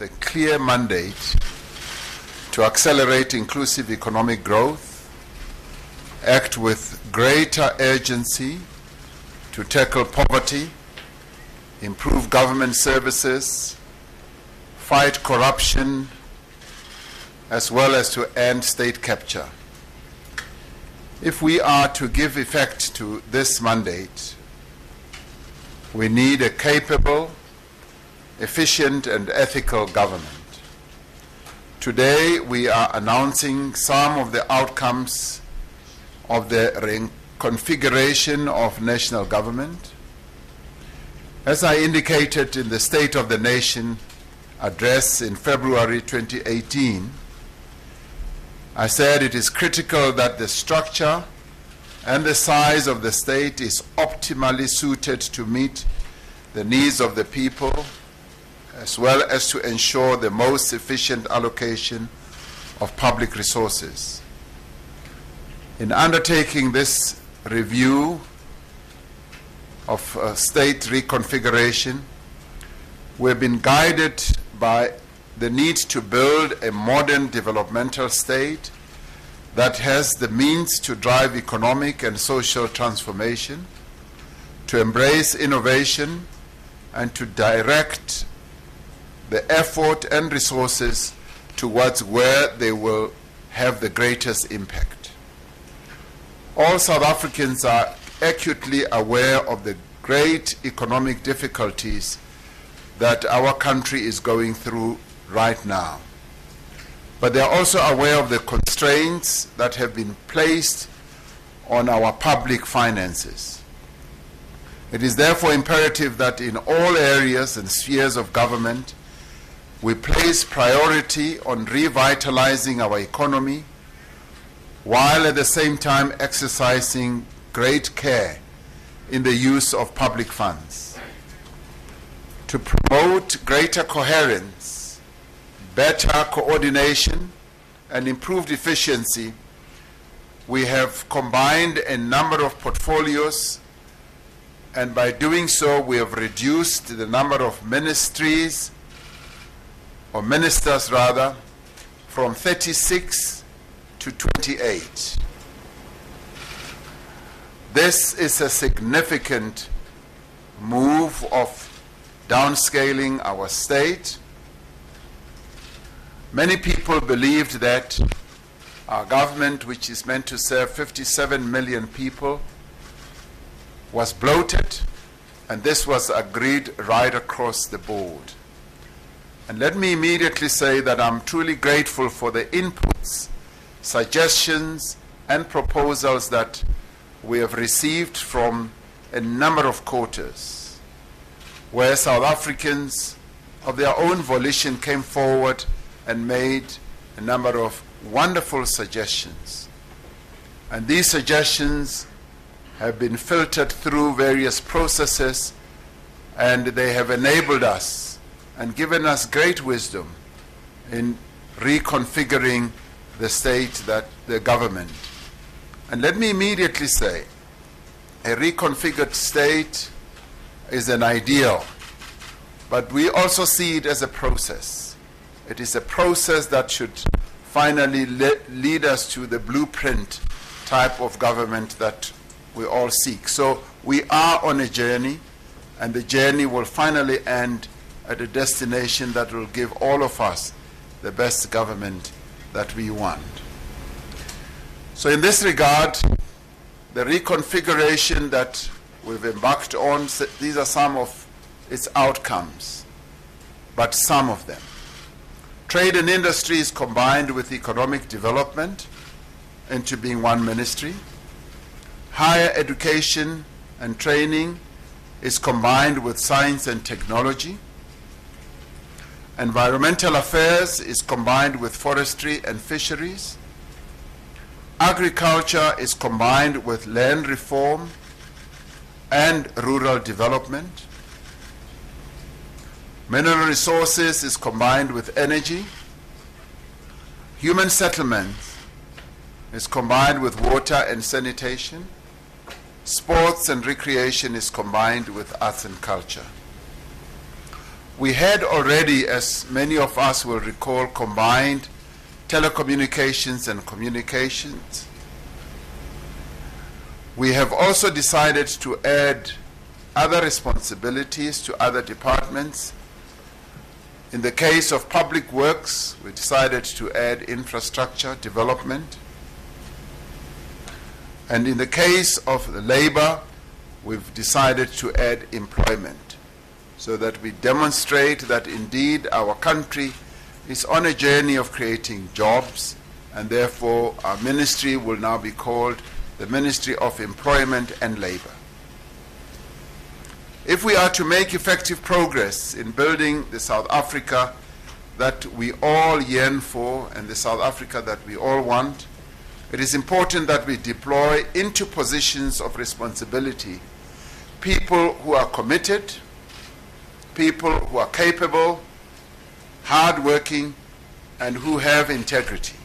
a clear mandate to accelerate inclusive economic growth, act with greater urgency to tackle poverty, improve government services, fight corruption, as well as to end state capture. If we are to give effect to this mandate, we need a capable, efficient, and ethical government. Today, we are announcing some of the outcomes of the reconfiguration of national government. As I indicated in the State of the Nation address in February 2018, I said it is critical that the structure and the size of the state is optimally suited to meet the needs of the people as well as to ensure the most efficient allocation of public resources. In undertaking this review of uh, state reconfiguration, we've been guided by the need to build a modern developmental state that has the means to drive economic and social transformation, to embrace innovation, and to direct the effort and resources towards where they will have the greatest impact. All South Africans are acutely aware of the great economic difficulties that our country is going through right now. But they are also aware of the constraints that have been placed on our public finances. It is therefore imperative that in all areas and spheres of government, we place priority on revitalizing our economy while at the same time exercising great care in the use of public funds. To promote greater coherence, better coordination, and improved efficiency, we have combined a number of portfolios, and by doing so, we have reduced the number of ministries or ministers rather, from 36 to 28. This is a significant move of downscaling our state. Many people believed that our government, which is meant to serve 57 million people, was bloated, and this was agreed right across the board. And let me immediately say that I'm truly grateful for the inputs, suggestions, and proposals that we have received from a number of quarters, where South Africans of their own volition came forward and made a number of wonderful suggestions. And these suggestions have been filtered through various processes and they have enabled us and given us great wisdom in reconfiguring the state that the government. And let me immediately say, a reconfigured state is an ideal, but we also see it as a process. It is a process that should finally le- lead us to the blueprint type of government that we all seek. So we are on a journey, and the journey will finally end at a destination that will give all of us the best government that we want. So, in this regard, the reconfiguration that we've embarked on, these are some of its outcomes, but some of them. Trade and industry is combined with economic development into being one ministry. Higher education and training is combined with science and technology. Environmental affairs is combined with forestry and fisheries. Agriculture is combined with land reform and rural development. Mineral resources is combined with energy. Human settlements is combined with water and sanitation. Sports and recreation is combined with arts and culture. We had already, as many of us will recall, combined telecommunications and communications. We have also decided to add other responsibilities to other departments. In the case of public works, we decided to add infrastructure development. And in the case of labor, we've decided to add employment so that we demonstrate that indeed our country is on a journey of creating jobs and therefore our ministry will now be called the Ministry of Employment and Labor. If we are to make effective progress in building the South Africa that we all yearn for and the South Africa that we all want, it is important that we deploy into positions of responsibility people who are committed, people who are capable, hardworking, and who have integrity.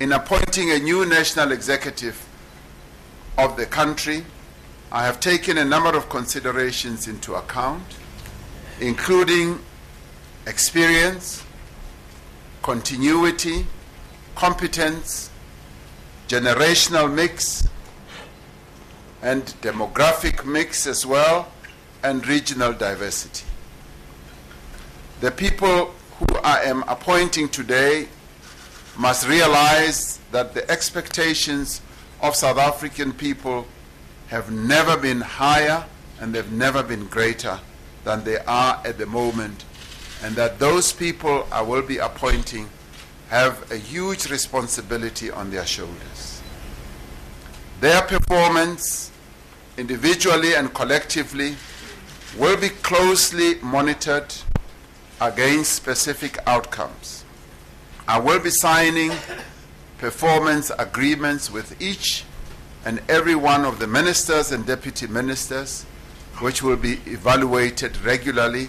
In appointing a new national executive of the country, I have taken a number of considerations into account, including experience, continuity, competence, generational mix, and demographic mix as well, and regional diversity. The people who I am appointing today must realize that the expectations of South African people have never been higher and they've never been greater than they are at the moment, and that those people I will be appointing have a huge responsibility on their shoulders. Their performance, individually and collectively, will be closely monitored against specific outcomes. I will be signing performance agreements with each and every one of the ministers and deputy ministers, which will be evaluated regularly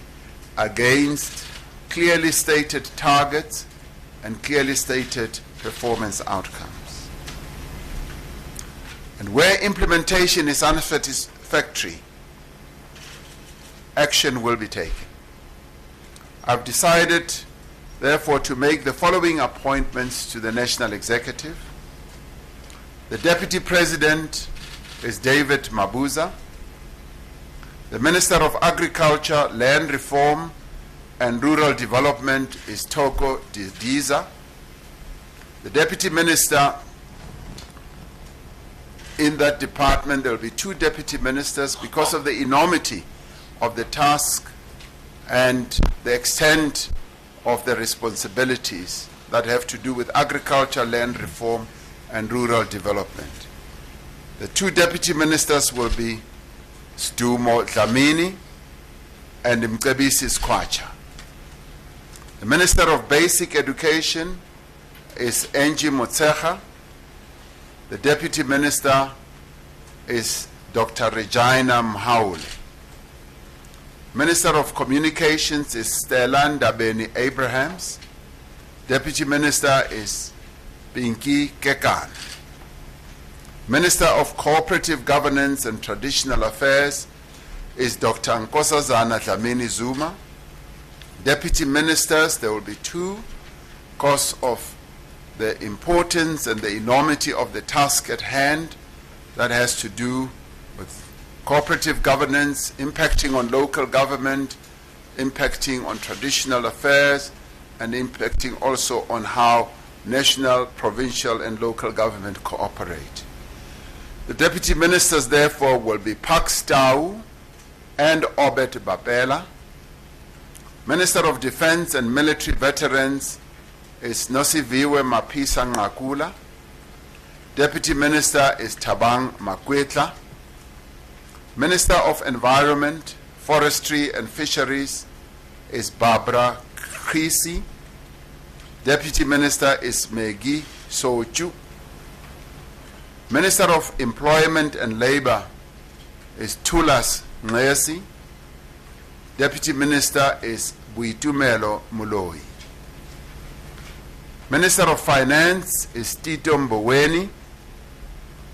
against clearly stated targets and clearly stated performance outcomes. And where implementation is unsatisfactory, action will be taken. I've decided, therefore, to make the following appointments to the National Executive. The Deputy President is David Mabuza. The Minister of Agriculture, Land Reform, and Rural Development is Thoko Didiza. The Deputy Minister in that department, there will be two deputy ministers because of the enormity of the task and the extent of the responsibilities that have to do with agriculture, land reform, and rural development. The two deputy ministers will be Sdumo Dlamini and Mcebisi Skwatsha. The Minister of Basic Education is Angie Motshekga. The Deputy Minister is Dr. Reginah Mhaule. Minister of Communications is Stella Ndabeni Abrahams. Deputy Minister is Pinky Kekana. Minister of Cooperative Governance and Traditional Affairs is Dr. Nkosazana Dlamini Zuma. Deputy Ministers, there will be two because of the importance and the enormity of the task at hand that has to do cooperative governance, impacting on local government, impacting on traditional affairs, and impacting also on how national, provincial, and local government cooperate. The deputy ministers, therefore, will be Parks Tau and Obed Bapela. Minister of Defense and Military Veterans is Nosiviwe Mapisa Nqakula. Deputy Minister is Thabang Makwetla. Minister of Environment, Forestry and Fisheries is Barbara Creecy. Deputy Minister is Maggie Sotyu. Minister of Employment and Labor is Thulas Nxesi. Deputy Minister is Boitumelo Moloi. Minister of Finance is Tito Mboweni.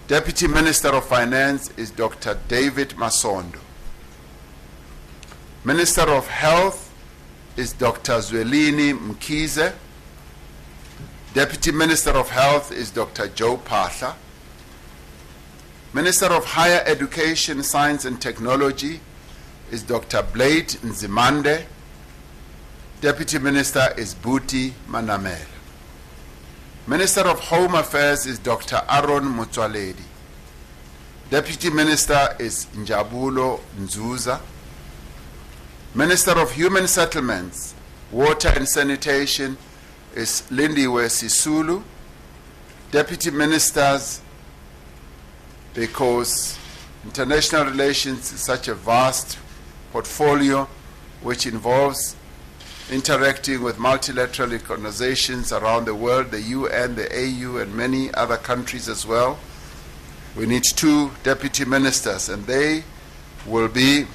Deputy Minister of Finance is Dr. David Masondo. Minister of Health is Dr. Zwelini Mkhize. Deputy Minister of Health is Dr. Joe Phaahla. Minister of Higher Education, Science and Technology is Dr. Blade Nzimande. Deputy Minister is Buti Manamela. Minister of Home Affairs is Dr. Aaron Motsoaledi. Deputy Minister is Njabulo Nzuza. Minister of Human Settlements, Water and Sanitation is Lindiwe Sisulu. Deputy Ministers, because international relations is such a vast portfolio which involves interacting with multilateral organizations around the world, the UN, the AU, and many other countries as well. We need two deputy ministers, and they will be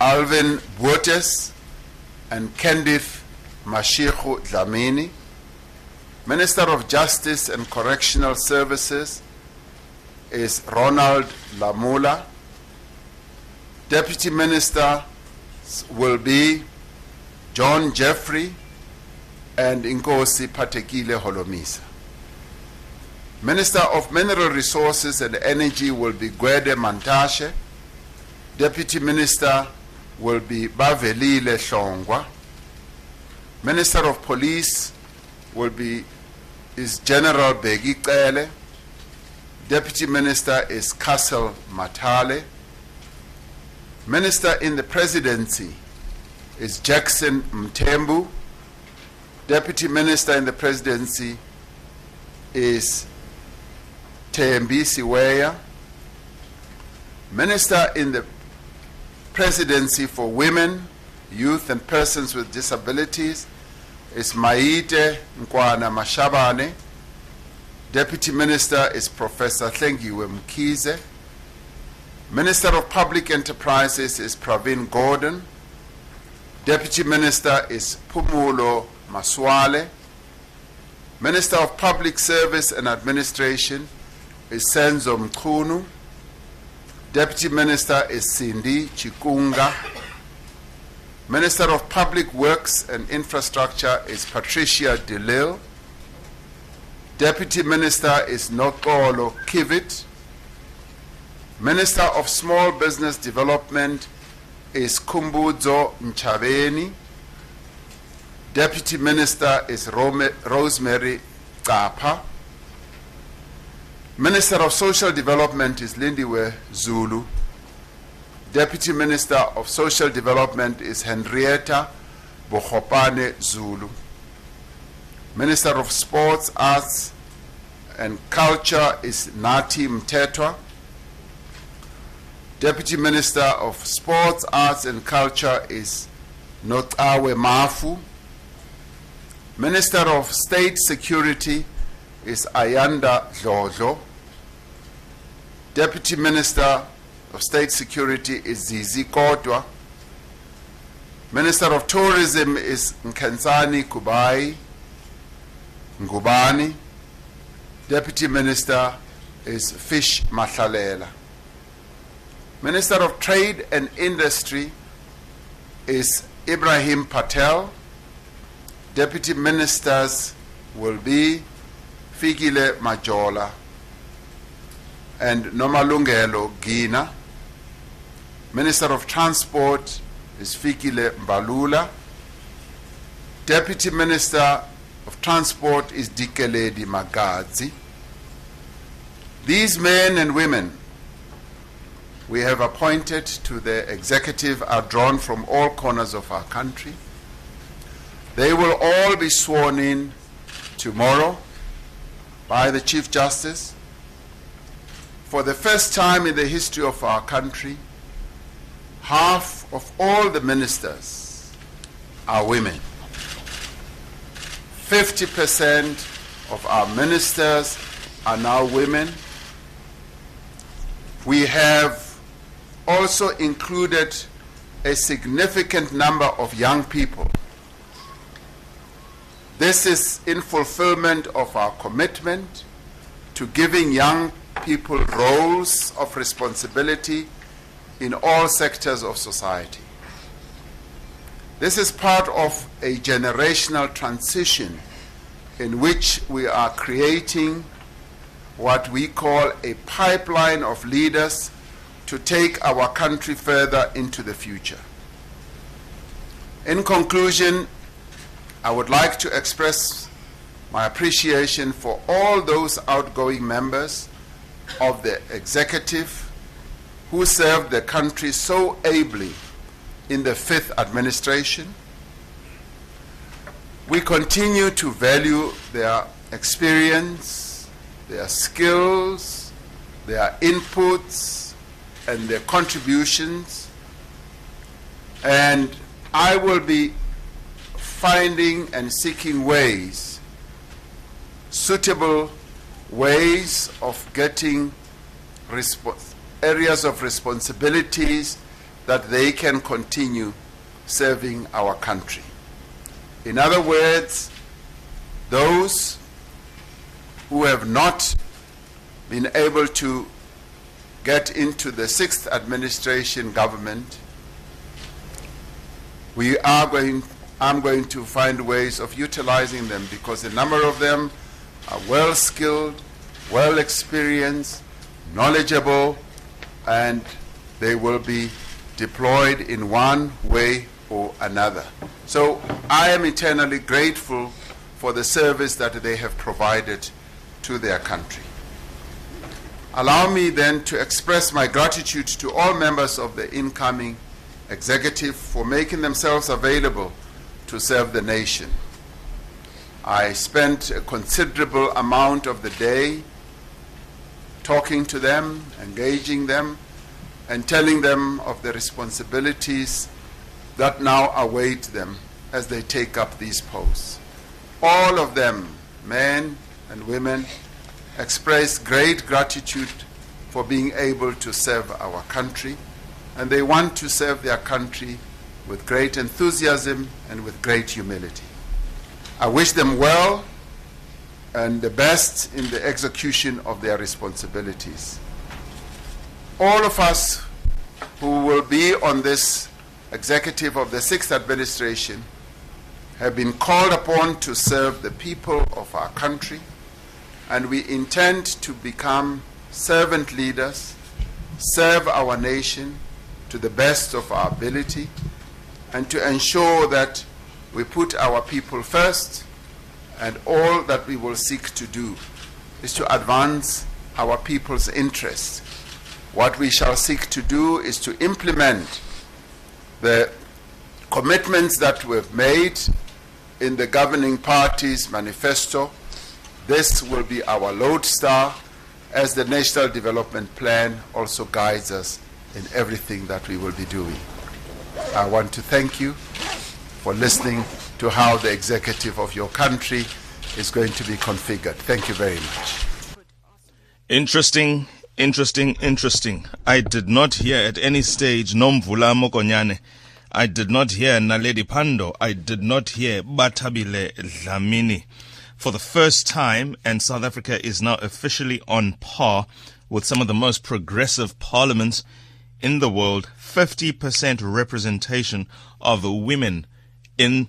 Alvin Botes and Candith Mashego Dlamini. Minister of Justice and Correctional Services is Ronald Lamola. Deputy Minister will be John Jeffery and Inkosi Phathekile Holomisa. Minister of Mineral Resources and Energy will be Gwede Mantashe. Deputy Minister will be Bavelile Hlongwa. Minister of Police will be is General Bheki. Deputy Minister is Cassel Mathale. Minister in the Presidency is Jackson Mthembu. Deputy Minister in the Presidency is Thembi Siweya. Minister in the Presidency for Women, Youth and Persons with Disabilities is Maite Nkoana Mashabane. Deputy Minister is Professor Hlengiwe Mkhize. Minister of Public Enterprises is Pravin Gordhan. Deputy Minister is Phumulo Masualle. Minister of Public Service and Administration is Senzo Mchunu. Deputy Minister is Cindy Chikunga. Minister of Public Works and Infrastructure is Patricia DeLille. Deputy Minister is Noxolo Kiviet. Minister of Small Business Development is Khumbudzo Ntshavheni. Deputy Minister is Rosemary Capa. Minister of Social Development is Lindiwe Zulu. Deputy Minister of Social Development is Hendrietta Bogopane Zulu. Minister of Sports, Arts and Culture is Nathi Mthethwa. Deputy Minister of Sports, Arts and Culture is Nocawe Mafu. Minister of State Security is Ayanda Dlodlo. Deputy Minister of State Security is Zizi Kodwa. Minister of Tourism is Nkhensani Kubayi Ngubane. Deputy Minister is Fish Mahlalela. Minister of Trade and Industry is Ebrahim Patel. Deputy Ministers will be Fikile Majola and Nomalungelo Gina. Minister of Transport is Fikile Mbalula. Deputy Minister of Transport is Dikeledi Magadzi. These men and women we have appointed to the executive are drawn from all corners of our country. They will all be sworn in tomorrow by the Chief Justice. For the first time in the history of our country, half of all the ministers are women. 50% of our ministers are now women. We have also included a significant number of young people. This is in fulfillment of our commitment to giving young people roles of responsibility in all sectors of society. This is part of a generational transition in which we are creating what we call a pipeline of leaders to take our country further into the future. In conclusion, I would like to express my appreciation for all those outgoing members of the executive who served the country so ably in the fifth administration. We continue to value their experience, their skills, their inputs, and their contributions. And I will be finding and seeking ways, suitable ways of getting areas of responsibilities that they can continue serving our country. In other words, those who have not been able to get into the sixth administration government, we are going, I'm going to find ways of utilizing them because a number of them are well skilled, well experienced, knowledgeable, and they will be deployed in one way or another. So I am eternally grateful for the service that they have provided to their country. Allow me then to express my gratitude to all members of the incoming executive for making themselves available to serve the nation. I spent a considerable amount of the day talking to them, engaging them, and telling them of the responsibilities that now await them as they take up these posts. All of them, men and women, express great gratitude for being able to serve our country, and they want to serve their country with great enthusiasm and with great humility. I wish them well and the best in the execution of their responsibilities. All of us who will be on this executive of the sixth administration have been called upon to serve the people of our country, and we intend to become servant leaders, serve our nation to the best of our ability, and to ensure that we put our people first, and all that we will seek to do is to advance our people's interests what we shall seek to do is to implement the commitments that we've made in the governing party's manifesto. This will be our lodestar as the National Development Plan also guides us in everything that we will be doing. I want to thank you for listening to how the executive of your country is going to be configured. Thank you very much. Interesting Interesting, interesting. I did not hear at any stage Nomvula Mokonyane. I did not hear Naledi Pandor. I did not hear Bathabile Dlamini. For the first time, and South Africa is now officially on par with some of the most progressive parliaments in the world, 50% representation of women in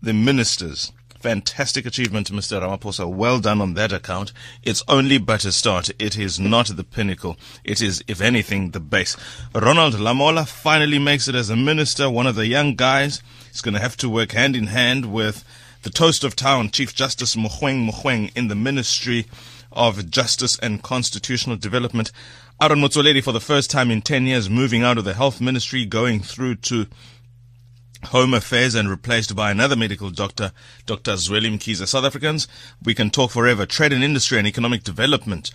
the ministers. Fantastic achievement, Mr. Ramaphosa. Well done on that account. It's only but a start. It is not the pinnacle. It is, if anything, the base. Ronald Lamola finally makes it as a minister, one of the young guys. He's going to have to work hand in hand with the toast of town, Chief Justice Mogoeng Mogoeng, in the Ministry of Justice and Constitutional Development. Aaron Motsoaledi, for the first time in 10 years, moving out of the health ministry, going through to Home Affairs and replaced by another medical doctor, Dr. Zweli Mkhize. South Africans, we can talk forever. Trade and industry and economic development.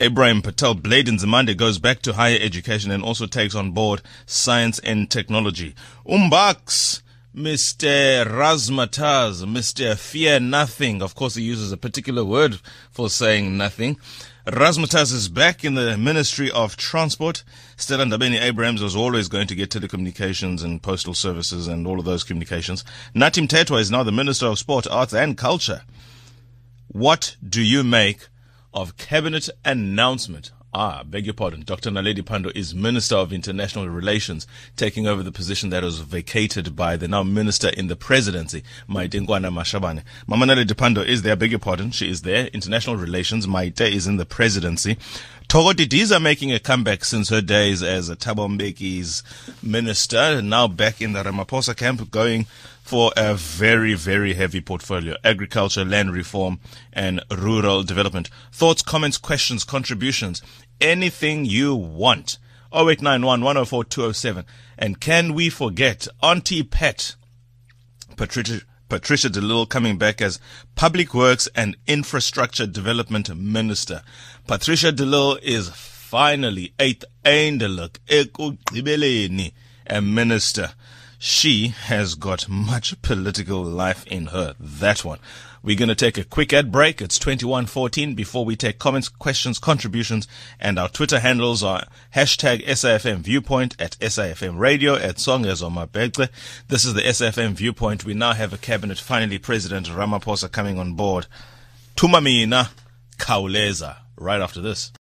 Abraham Patel Blade Nzimande goes back to higher education and also takes on board science and technology. Umbax, Mr. Razmataz, Mr. Fear Nothing. Of course, he uses a particular word for saying nothing. Razmataz is back in the Ministry of Transport. Stella Ndabeni Abrahams was always going to get telecommunications and postal services and all of those communications. Natim Mthethwa is now the Minister of Sport, Arts and Culture. What do you make of cabinet announcement Ah, beg your pardon. Dr. Naledi Pandor is Minister of International Relations, taking over the position that was vacated by the now Minister in the Presidency, Maitengwana Mashabane. Mama Naledi Pandor is there, beg your pardon. She is there. International Relations. Maite is in the Presidency. Thoko Didiza making a comeback since her days as a Thabo Mbeki's minister, now back in the Ramaphosa camp, going for a very, very heavy portfolio. Agriculture, land reform, and rural development. Thoughts, comments, questions, contributions, anything you want. 0891 104 207. And can we forget Auntie Pet, Patricia, Patricia DeLille coming back as Public Works and Infrastructure Development Minister. Patricia DeLille is finally eighth eindelijk ekugqibeleni a minister. She has got much political life in her. That one. We're going to take a quick ad break. It's 2114 before we take comments, questions, contributions, and our Twitter handles are hashtag SAFM Viewpoint at SAFM Radio at Songezoma Begle. This is the SAFM Viewpoint. We now have a cabinet, finally President Ramaphosa coming on board. Tumamina Kauleza right after this.